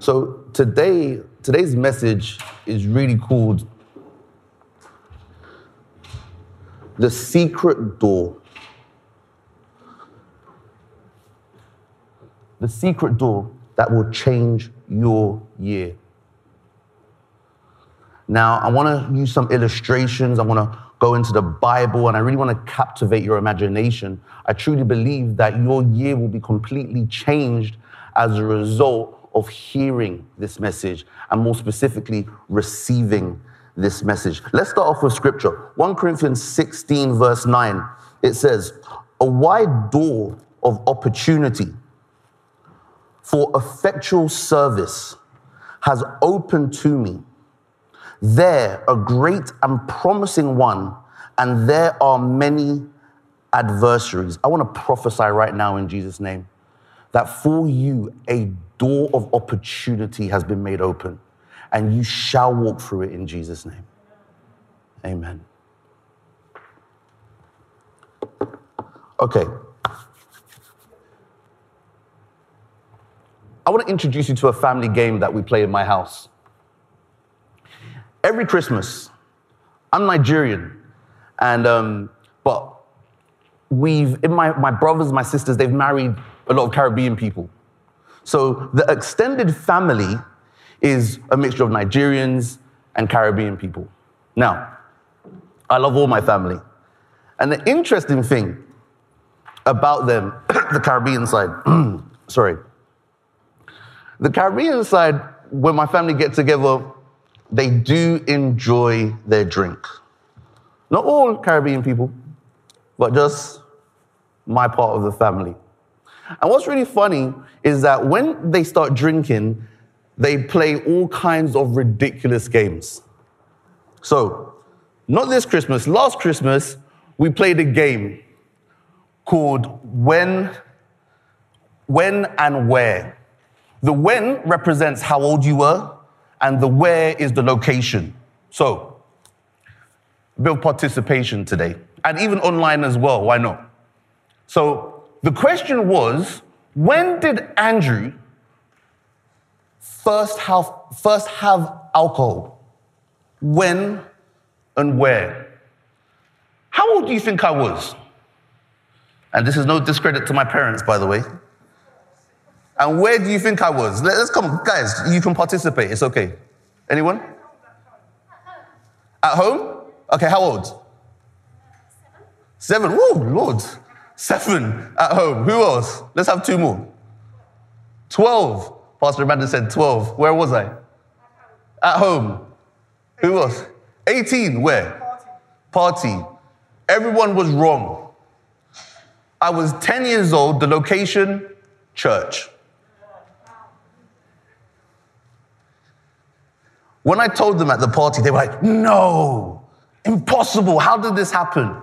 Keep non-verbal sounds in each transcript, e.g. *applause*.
So today, today's message is really called The Secret Door. The secret door that will change your year. Now, I want to use some illustrations. I want to go into the Bible and I really want to captivate your imagination. I truly believe that your year will be completely changed as a result of hearing this message and more specifically, receiving this message. Let's start off with scripture. 1 Corinthians 16, verse 9. It says, A wide door of opportunity for effectual service has opened to me there a great and promising one, and there are many adversaries. I want to prophesy right now in Jesus' name that for you a door of opportunity has been made open, and you shall walk through it in Jesus' name. Amen. Okay. I want to introduce you to a family game that we play in my house every Christmas, I'm Nigerian, and um, but we've in my my brothers, my sisters, they've married a lot of Caribbean people. So the extended family is a mixture of Nigerians and Caribbean people. Now, I love all my family. And the interesting thing about them, *coughs* the Caribbean side, *clears throat* sorry, the Caribbean side, when my family get together, they do enjoy their drink. Not all Caribbean people, but just my part of the family. And what's really funny is that when they start drinking, they play all kinds of ridiculous games. So, not this Christmas, last Christmas, we played a game called When, When and Where. The when represents how old you were, and the where is the location. So, build participation today, and even online as well, why not? So, the question was when did Andrew first have, first have alcohol? When and where? How old do you think I was? And this is no discredit to my parents, by the way. And where do you think I was? Let's come, guys, you can participate. It's okay. Anyone? At home? Okay, how old? Seven. Whoa, Lord. Seven at home. Who else? Let's have two more. Twelve. Pastor Amanda said 12. Where was I? At home. Who else? 18. Where? Party. Everyone was wrong. I was 10 years old. The location, church. When I told them at the party, they were like, no, impossible. How did this happen?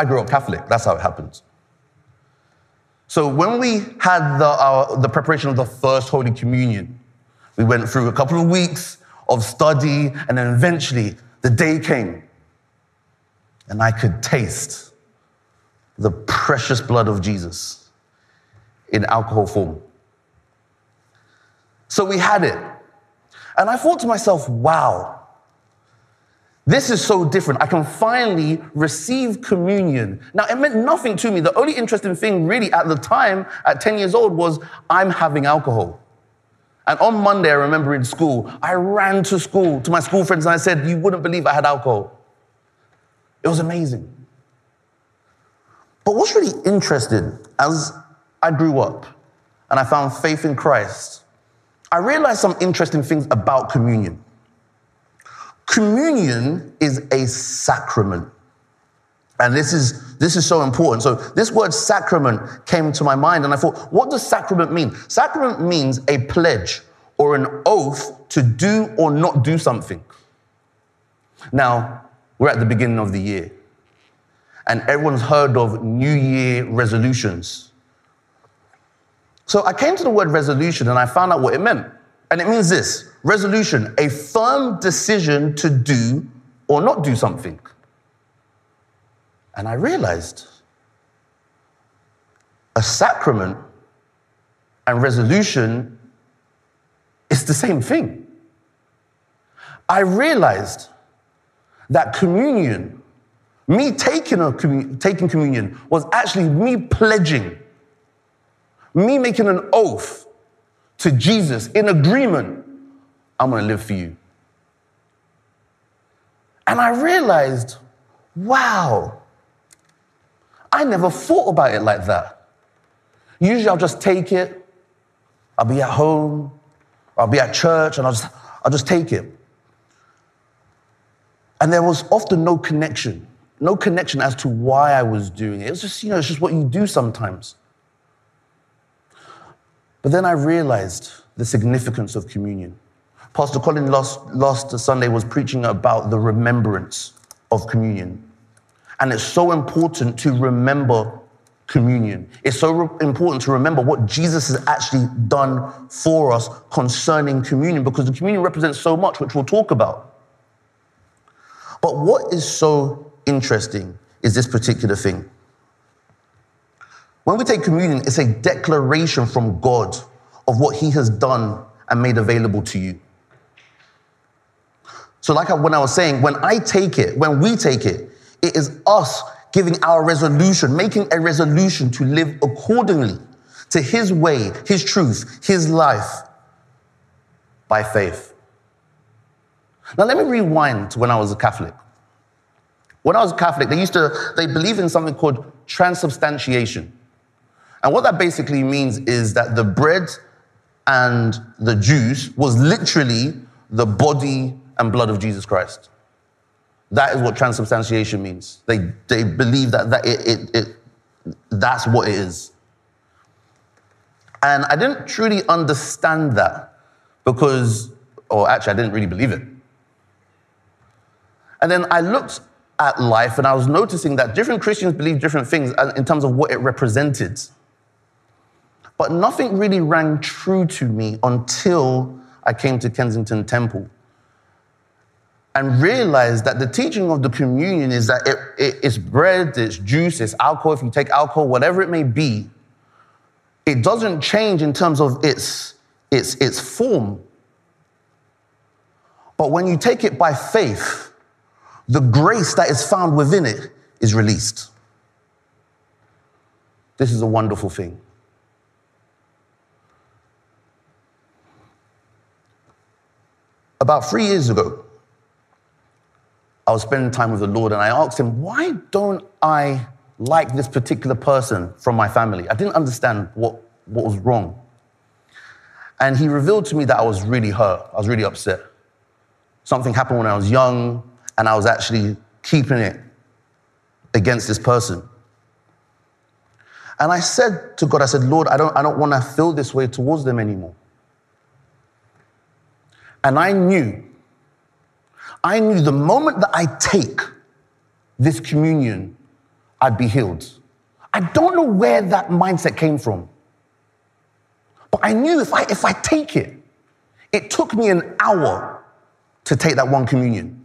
I grew up Catholic. That's how it happens. So when we had the, the preparation of the first Holy Communion, we went through a couple of weeks of study, and then eventually the day came, and I could taste the precious blood of Jesus in alcohol form. So we had it. And I thought to myself, wow, this is so different. I can finally receive communion. Now, it meant nothing to me. The only interesting thing, really, at the time, at 10 years old, was I'm having alcohol. And on Monday, I remember in school, I ran to school to my school friends and I said, You wouldn't believe I had alcohol. It was amazing. But what's really interesting as I grew up and I found faith in Christ I realized some interesting things about communion. Communion is a sacrament. And this is, this is so important. So, this word sacrament came to my mind, and I thought, what does sacrament mean? Sacrament means a pledge or an oath to do or not do something. Now, we're at the beginning of the year, and everyone's heard of New Year resolutions. So I came to the word resolution and I found out what it meant. And it means this resolution, a firm decision to do or not do something. And I realized a sacrament and resolution is the same thing. I realized that communion, me taking, a commun- taking communion, was actually me pledging, me making an oath to Jesus in agreement I'm gonna live for you. And I realized, wow, I never thought about it like that. Usually I'll just take it, I'll be at home, I'll be at church, and I'll just, I'll just take it. And there was often no connection, no connection as to why I was doing it. It was just, you know, it's just what you do sometimes. But then I realized the significance of communion. Pastor Colin last, last Sunday was preaching about the remembrance of communion. And it's so important to remember communion. It's so re- important to remember what Jesus has actually done for us concerning communion because the communion represents so much, which we'll talk about. But what is so interesting is this particular thing. When we take communion, it's a declaration from God of what He has done and made available to you. So, like when I was saying, when I take it, when we take it, it is us giving our resolution, making a resolution to live accordingly to His way, His truth, His life by faith. Now, let me rewind to when I was a Catholic. When I was a Catholic, they used to, they believe in something called transubstantiation. And what that basically means is that the bread and the juice was literally the body and blood of Jesus Christ. That is what transubstantiation means. They, they believe that, that it, it, it, that's what it is. And I didn't truly understand that because, or actually, I didn't really believe it. And then I looked at life and I was noticing that different Christians believe different things in terms of what it represented. But nothing really rang true to me until I came to Kensington Temple and realize that the teaching of the communion is that it, it, it's bread, it's juice, it's alcohol. If you take alcohol, whatever it may be, it doesn't change in terms of its, its, its form. But when you take it by faith, the grace that is found within it is released. This is a wonderful thing. About three years ago, I was spending time with the Lord and I asked him, why don't I like this particular person from my family? I didn't understand what, what was wrong. And he revealed to me that I was really hurt. I was really upset. Something happened when I was young and I was actually keeping it against this person. And I said to God, I said, Lord, I don't, I don't want to feel this way towards them anymore. And I knew I knew the moment that I take this communion, I'd be healed. I don't know where that mindset came from. But I knew if I, if I take it, it took me an hour to take that one communion.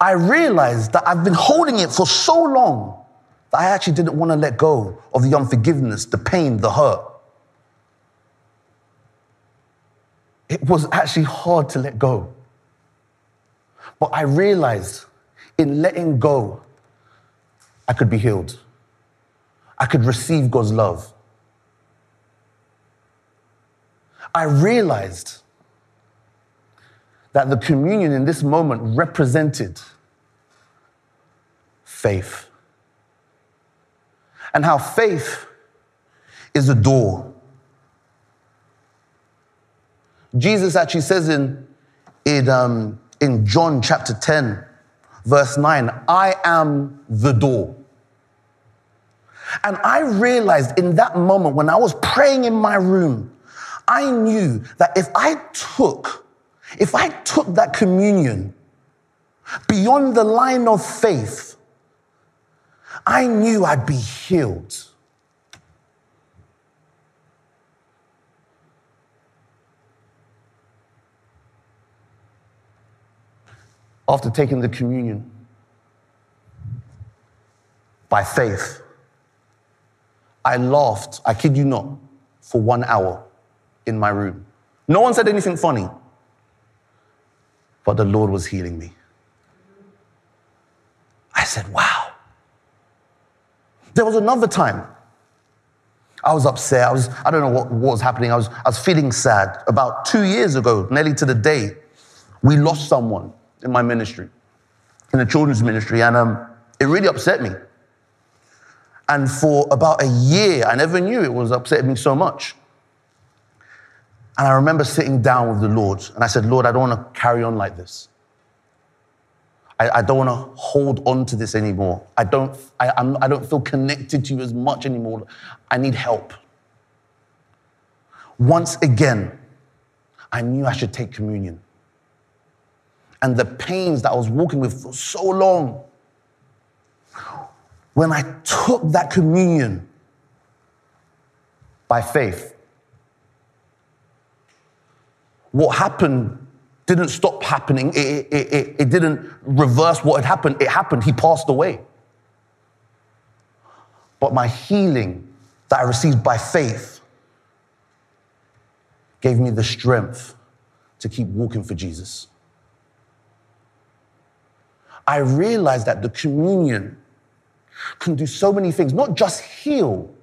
I realized that I've been holding it for so long that I actually didn't want to let go of the unforgiveness, the pain, the hurt. It was actually hard to let go. But I realized in letting go, I could be healed. I could receive God's love. I realized that the communion in this moment represented faith. And how faith is a door. Jesus actually says in, in um, in John chapter 10, verse 9, I am the door. And I realized in that moment when I was praying in my room, I knew that if I took, if I took that communion beyond the line of faith, I knew I'd be healed. After taking the communion by faith. I laughed, I kid you not, for one hour in my room No one said anything funny. But the Lord was healing me. I said, wow. There was another time I was upset. I was, I don't know what, what was happening. I was, I was feeling sad. About two years ago, nearly to the day, we lost someone in my ministry, in the children's ministry, and um, it really upset me. And for about a year, I never knew it was upsetting me so much. And I remember sitting down with the Lord, and I said, Lord, I don't want to carry on like this. I, I don't want to hold on to this anymore. I don't, I, I'm, I don't feel connected to you as much anymore. I need help. Once again, I knew I should take communion. And the pains that I was walking with for so long, when I took that communion by faith, what happened didn't stop happening. It, it, it, it, didn't reverse what had happened. It happened. He passed away. But my healing that I received by faith gave me the strength to keep walking for Jesus. I realized that the communion can do so many things, not just heal.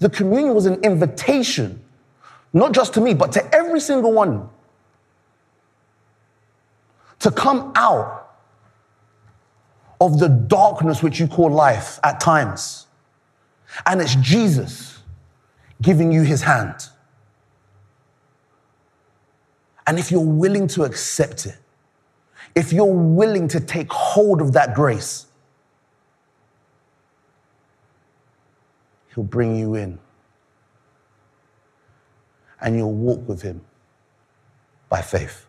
The communion was an invitation, not just to me, but to every single one to come out of the darkness which you call life at times. And it's Jesus giving you his hand. And if you're willing to accept it, if you're willing to take hold of that grace, He'll bring you in and you'll walk with Him by faith.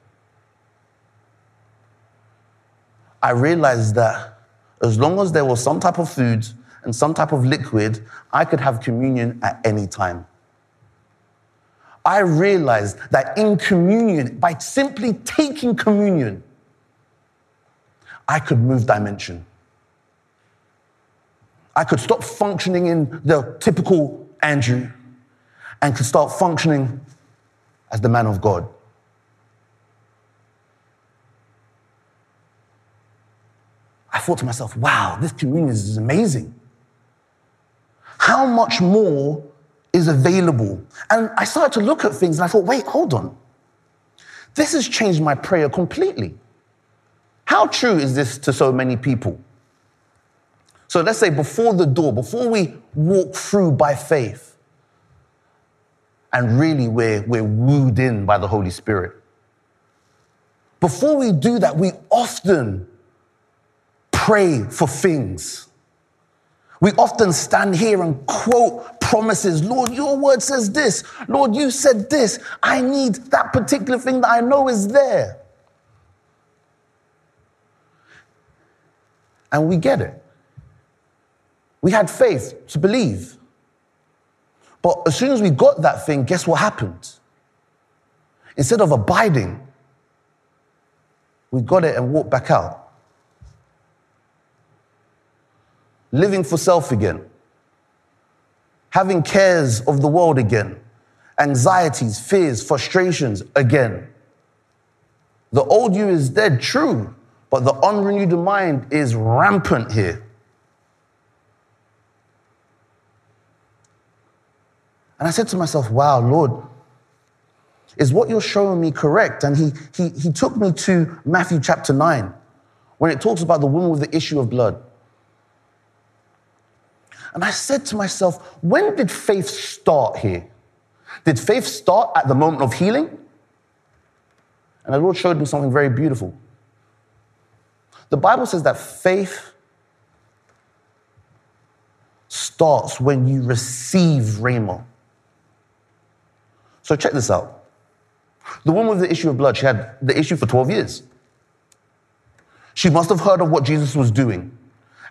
I realized that as long as there was some type of food and some type of liquid, I could have communion at any time. I realized that in communion, by simply taking communion, I could move dimension. I could stop functioning in the typical Andrew and could start functioning as the man of God. I thought to myself, wow, this communion is amazing. How much more is available? And I started to look at things and I thought, wait, hold on. This has changed my prayer completely. How true is this to so many people? So let's say before the door, before we walk through by faith, and really we're, we're wooed in by the Holy Spirit. Before we do that, we often pray for things. We often stand here and quote promises. Lord, your word says this. Lord, you said this. I need that particular thing that I know is there. And we get it. We had faith to believe. But as soon as we got that thing, guess what happened? Instead of abiding, we got it and walked back out. living for self again, having cares of the world again, anxieties, fears, frustrations again. The old you is dead, true, but the unrenewed mind is rampant here. And I said to myself, wow, Lord, is what you're showing me correct? And he, he, he took me to Matthew chapter 9, when it talks about the woman with the issue of blood. And I said to myself, when did faith start here? Did faith start at the moment of healing? And the Lord showed me something very beautiful. The Bible says that faith starts when you receive Rhema. So check this out. The woman with the issue of blood, she had the issue for 12 years. She must have heard of what Jesus was doing.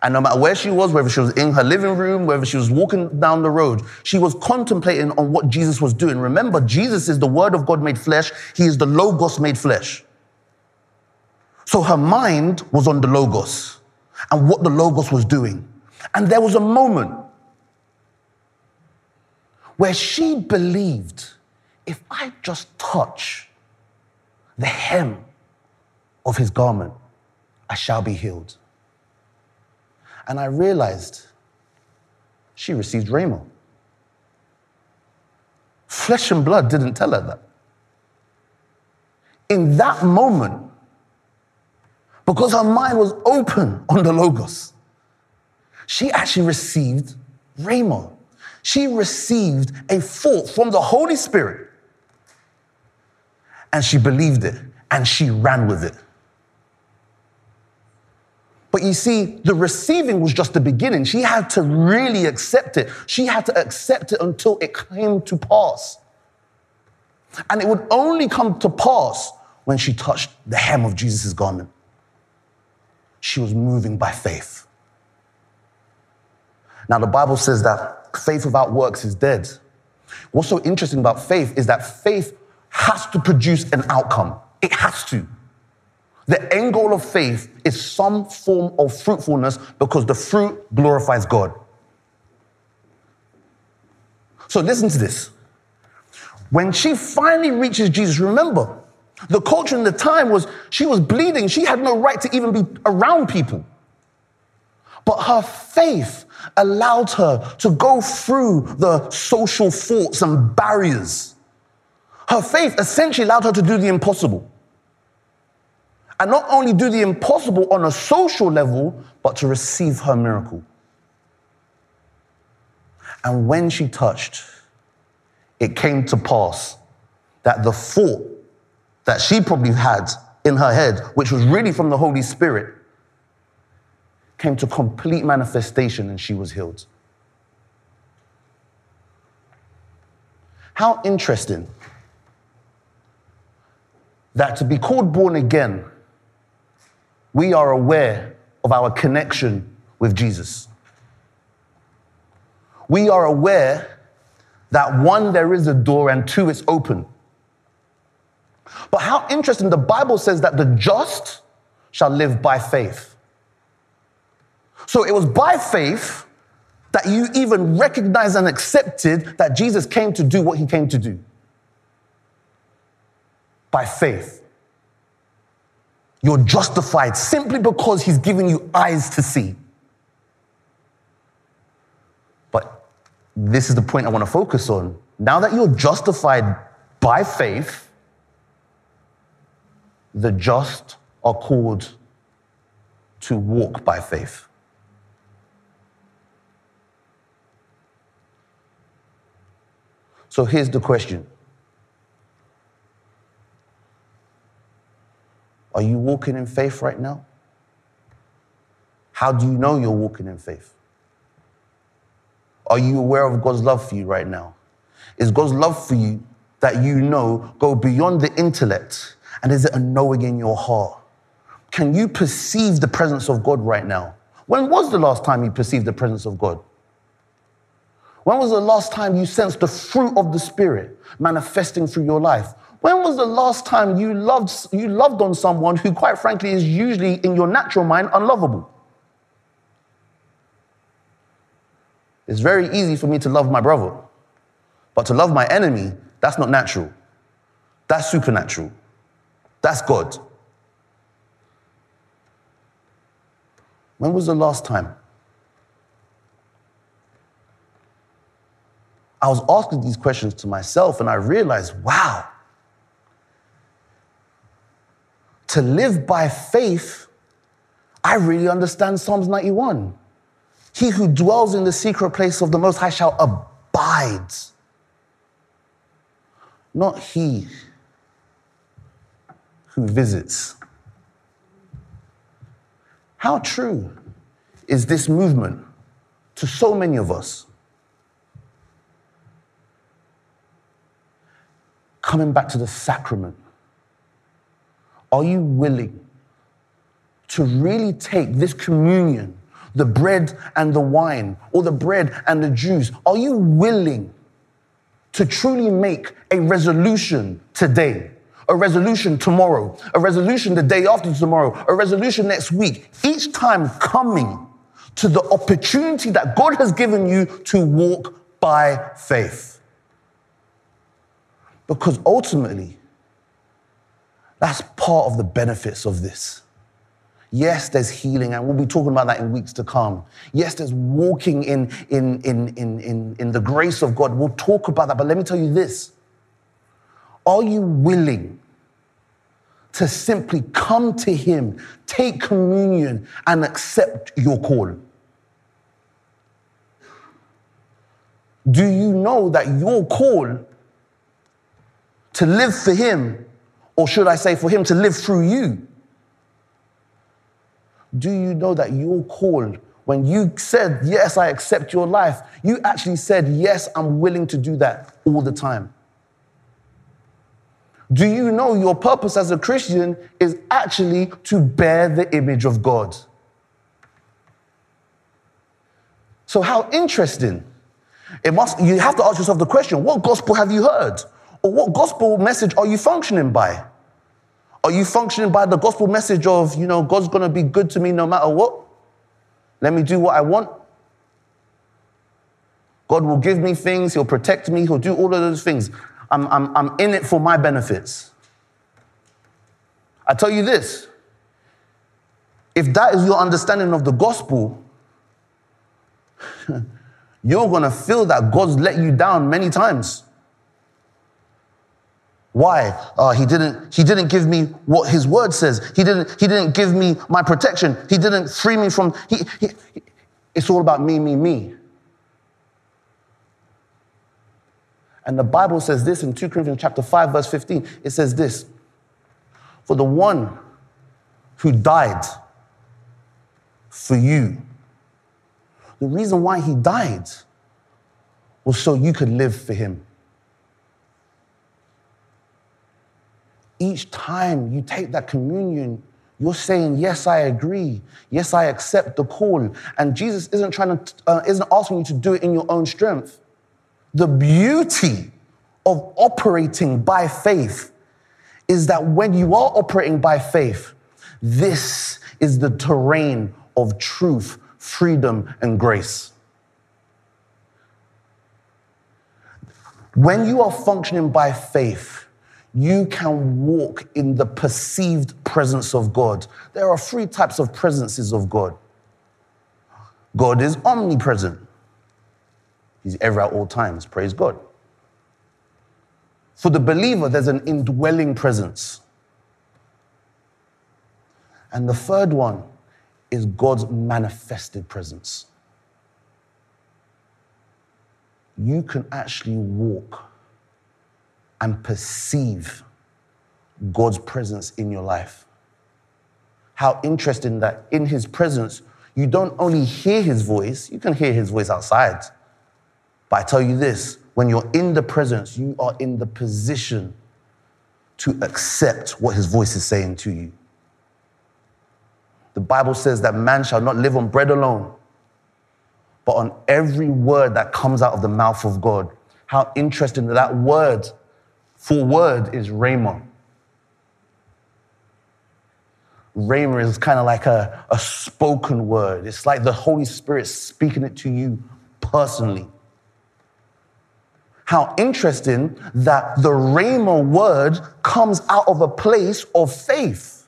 And no matter where she was, whether she was in her living room, whether she was walking down the road, she was contemplating on what Jesus was doing. Remember, Jesus is the Word of God made flesh, He is the Logos made flesh. So her mind was on the Logos and what the Logos was doing. And there was a moment where she believed if I just touch the hem of his garment, I shall be healed. And I realized she received Rhema. Flesh and blood didn't tell her that. In that moment, because her mind was open on the Logos, she actually received Rhema. She received a thought from the Holy Spirit and she believed it and she ran with it. But you see, the receiving was just the beginning. She had to really accept it. She had to accept it until it came to pass. And it would only come to pass when she touched the hem of Jesus' garment. She was moving by faith. Now, the Bible says that faith without works is dead. What's so interesting about faith is that faith has to produce an outcome. It has to. The end goal of faith is some form of fruitfulness because the fruit glorifies God. So listen to this. When she finally reaches Jesus, remember, the culture in the time was she was bleeding. She had no right to even be around people. But her faith allowed her to go through the social thoughts and barriers her faith essentially allowed her to do the impossible. And not only do the impossible on a social level, but to receive her miracle. And when she touched, it came to pass that the thought that she probably had in her head, which was really from the Holy Spirit, came to complete manifestation and she was healed. How interesting that to be called born again, we are aware of our connection with Jesus. We are aware that one, there is a door, and two, it's open. But how interesting, the Bible says that the just shall live by faith. So it was by faith that you even recognized and accepted that Jesus came to do what he came to do by faith. You're justified simply because he's given you eyes to see. But this is the point I want to focus on. Now that you're justified by faith, the just are called to walk by faith. So here's the question Are you walking in faith right now? How do you know you're walking in faith? Are you aware of God's love for you right now? Is God's love for you that you know go beyond the intellect? And is it a knowing in your heart? Can you perceive the presence of God right now? When was the last time you perceived the presence of God? When was the last time you sensed the fruit of the Spirit manifesting through your life? When was the last time you loved, you loved on someone who, quite frankly, is usually in your natural mind unlovable? It's very easy for me to love my brother, but to love my enemy, that's not natural. That's supernatural. That's God. When was the last time? I was asking these questions to myself and I realized, wow, to live by faith, I really understand Psalms 91. He who dwells in the secret place of the Most High shall abide. Not he who visits. How true is this movement to so many of us? Coming back to the sacrament are you willing to really take this communion, the bread and the wine, or the bread and the juice? Are you willing to truly make a resolution today? A resolution tomorrow, a resolution the day after tomorrow, a resolution next week, each time coming to the opportunity that God has given you to walk by faith. Because ultimately, that's part of the benefits of this. Yes, there's healing, and we'll be talking about that in weeks to come. Yes, there's walking in, in, in, in, in, in the grace of God. We'll talk about that, but let me tell you this. Are you willing to simply come to Him, take communion, and accept your call? Do you know that your call to live for Him, or should I say, for Him to live through you? Do you know that your call, when you said, Yes, I accept your life, you actually said, Yes, I'm willing to do that all the time? Do you know your purpose as a Christian is actually to bear the image of God? So, how interesting. It must, you have to ask yourself the question what gospel have you heard? Or what gospel message are you functioning by? Are you functioning by the gospel message of, you know, God's going to be good to me no matter what? Let me do what I want. God will give me things, He'll protect me, He'll do all of those things. I'm, I'm, I'm in it for my benefits. I tell you this if that is your understanding of the gospel, *laughs* you're going to feel that God's let you down many times. Why? Uh, he didn't. He didn't give me what His Word says. He didn't. He didn't give me my protection. He didn't free me from. He, he, it's all about me, me, me. And the Bible says this in 2 Corinthians chapter 5, verse 15. It says this: For the one who died for you, the reason why he died was so you could live for him. each time you take that communion, you're saying, Yes, I agree. Yes, I accept the call. And Jesus isn't trying to, uh, isn't asking you to do it in your own strength. The beauty of operating by faith is that when you are operating by faith, this is the terrain of truth, freedom, and grace. When you are functioning by faith, you can walk in the perceived presence of God. There are three types of presences of God God is omnipresent, He's ever at all times. Praise God. For the believer, there's an indwelling presence. And the third one is God's manifested presence. You can actually walk and perceive God's presence in your life. How interesting that in His presence, you don't only hear His voice, you can hear His voice outside. But I tell you this when you're in the presence, you are in the position to accept what His voice is saying to you. The Bible says that man shall not live on bread alone, but on every word that comes out of the mouth of God. How interesting that that word for word is rhema. Rhema is kind of like a, a spoken word. It's like the Holy Spirit speaking it to you personally. How interesting that the Rhema word comes out of a place of faith.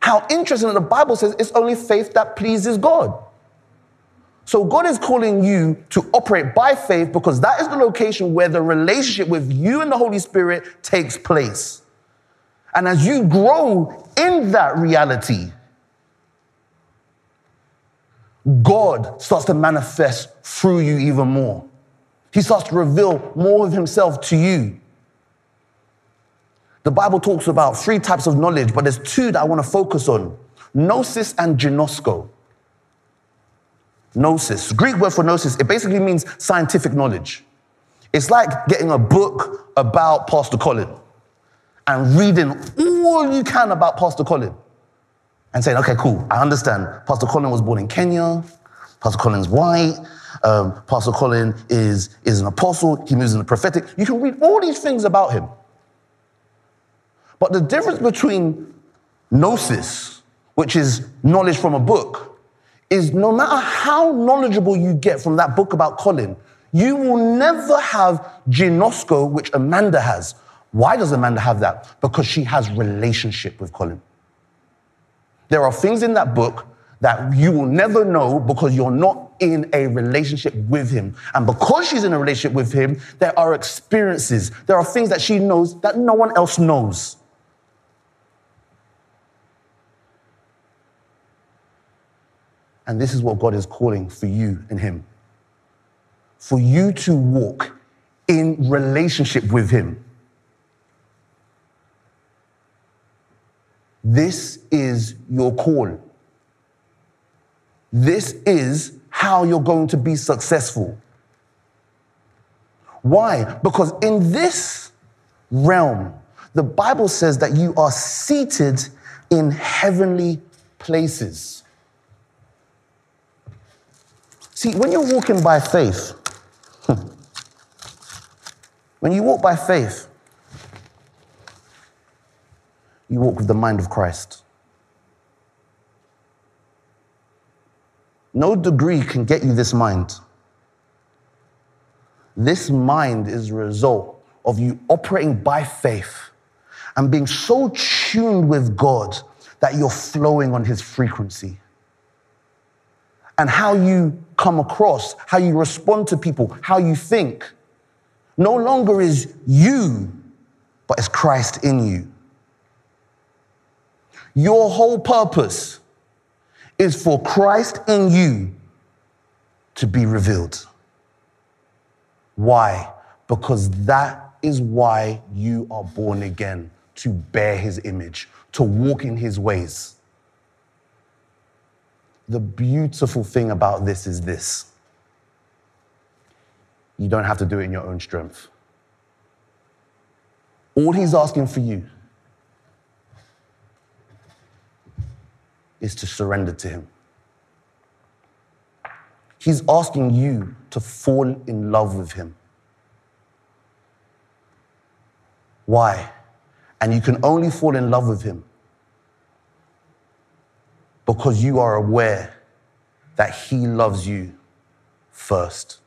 How interesting that the Bible says it's only faith that pleases God. So God is calling you to operate by faith because that is the location where the relationship with you and the Holy Spirit takes place. And as you grow in that reality, God starts to manifest through you even more. He starts to reveal more of himself to you. The Bible talks about three types of knowledge, but there's two that I want to focus on gnosis and ginosko. Gnosis. Greek word for gnosis, it basically means scientific knowledge. It's like getting a book about Pastor Colin and reading all you can about Pastor Colin and saying, okay, cool, I understand. Pastor Colin was born in Kenya. Pastor Colin's white. Um, Pastor Colin is, is an apostle. He moves in the prophetic. You can read all these things about him. But the difference between gnosis, which is knowledge from a book, is no matter how knowledgeable you get from that book about Colin, You will never have ginosko, which Amanda has. Why does Amanda have that? Because she has relationship with Colin. There are things in that book that you will never know because you're not in a relationship with him. And because she's in a relationship with him, there are experiences, there are things that she knows that no one else knows. And this is what God is calling for you and him. For you to walk in relationship with him. This is your call. This is how you're going to be successful. Why? Because in this realm, the Bible says that you are seated in heavenly places. See, when you're walking by faith, hmm, when you walk by faith, you walk with the mind of Christ. No degree can get you this mind. This mind is a result of you operating by faith and being so tuned with God that you're flowing on his frequency. And how you come across, how you respond to people, how you think, no longer is you, but it's Christ in you. Your whole purpose is for Christ in you to be revealed. Why? Because that is why you are born again to bear his image, to walk in his ways. The beautiful thing about this is this you don't have to do it in your own strength. All he's asking for you is to surrender to Him. He's asking you to fall in love with Him. Why? And you can only fall in love with Him because you are aware that He loves you first.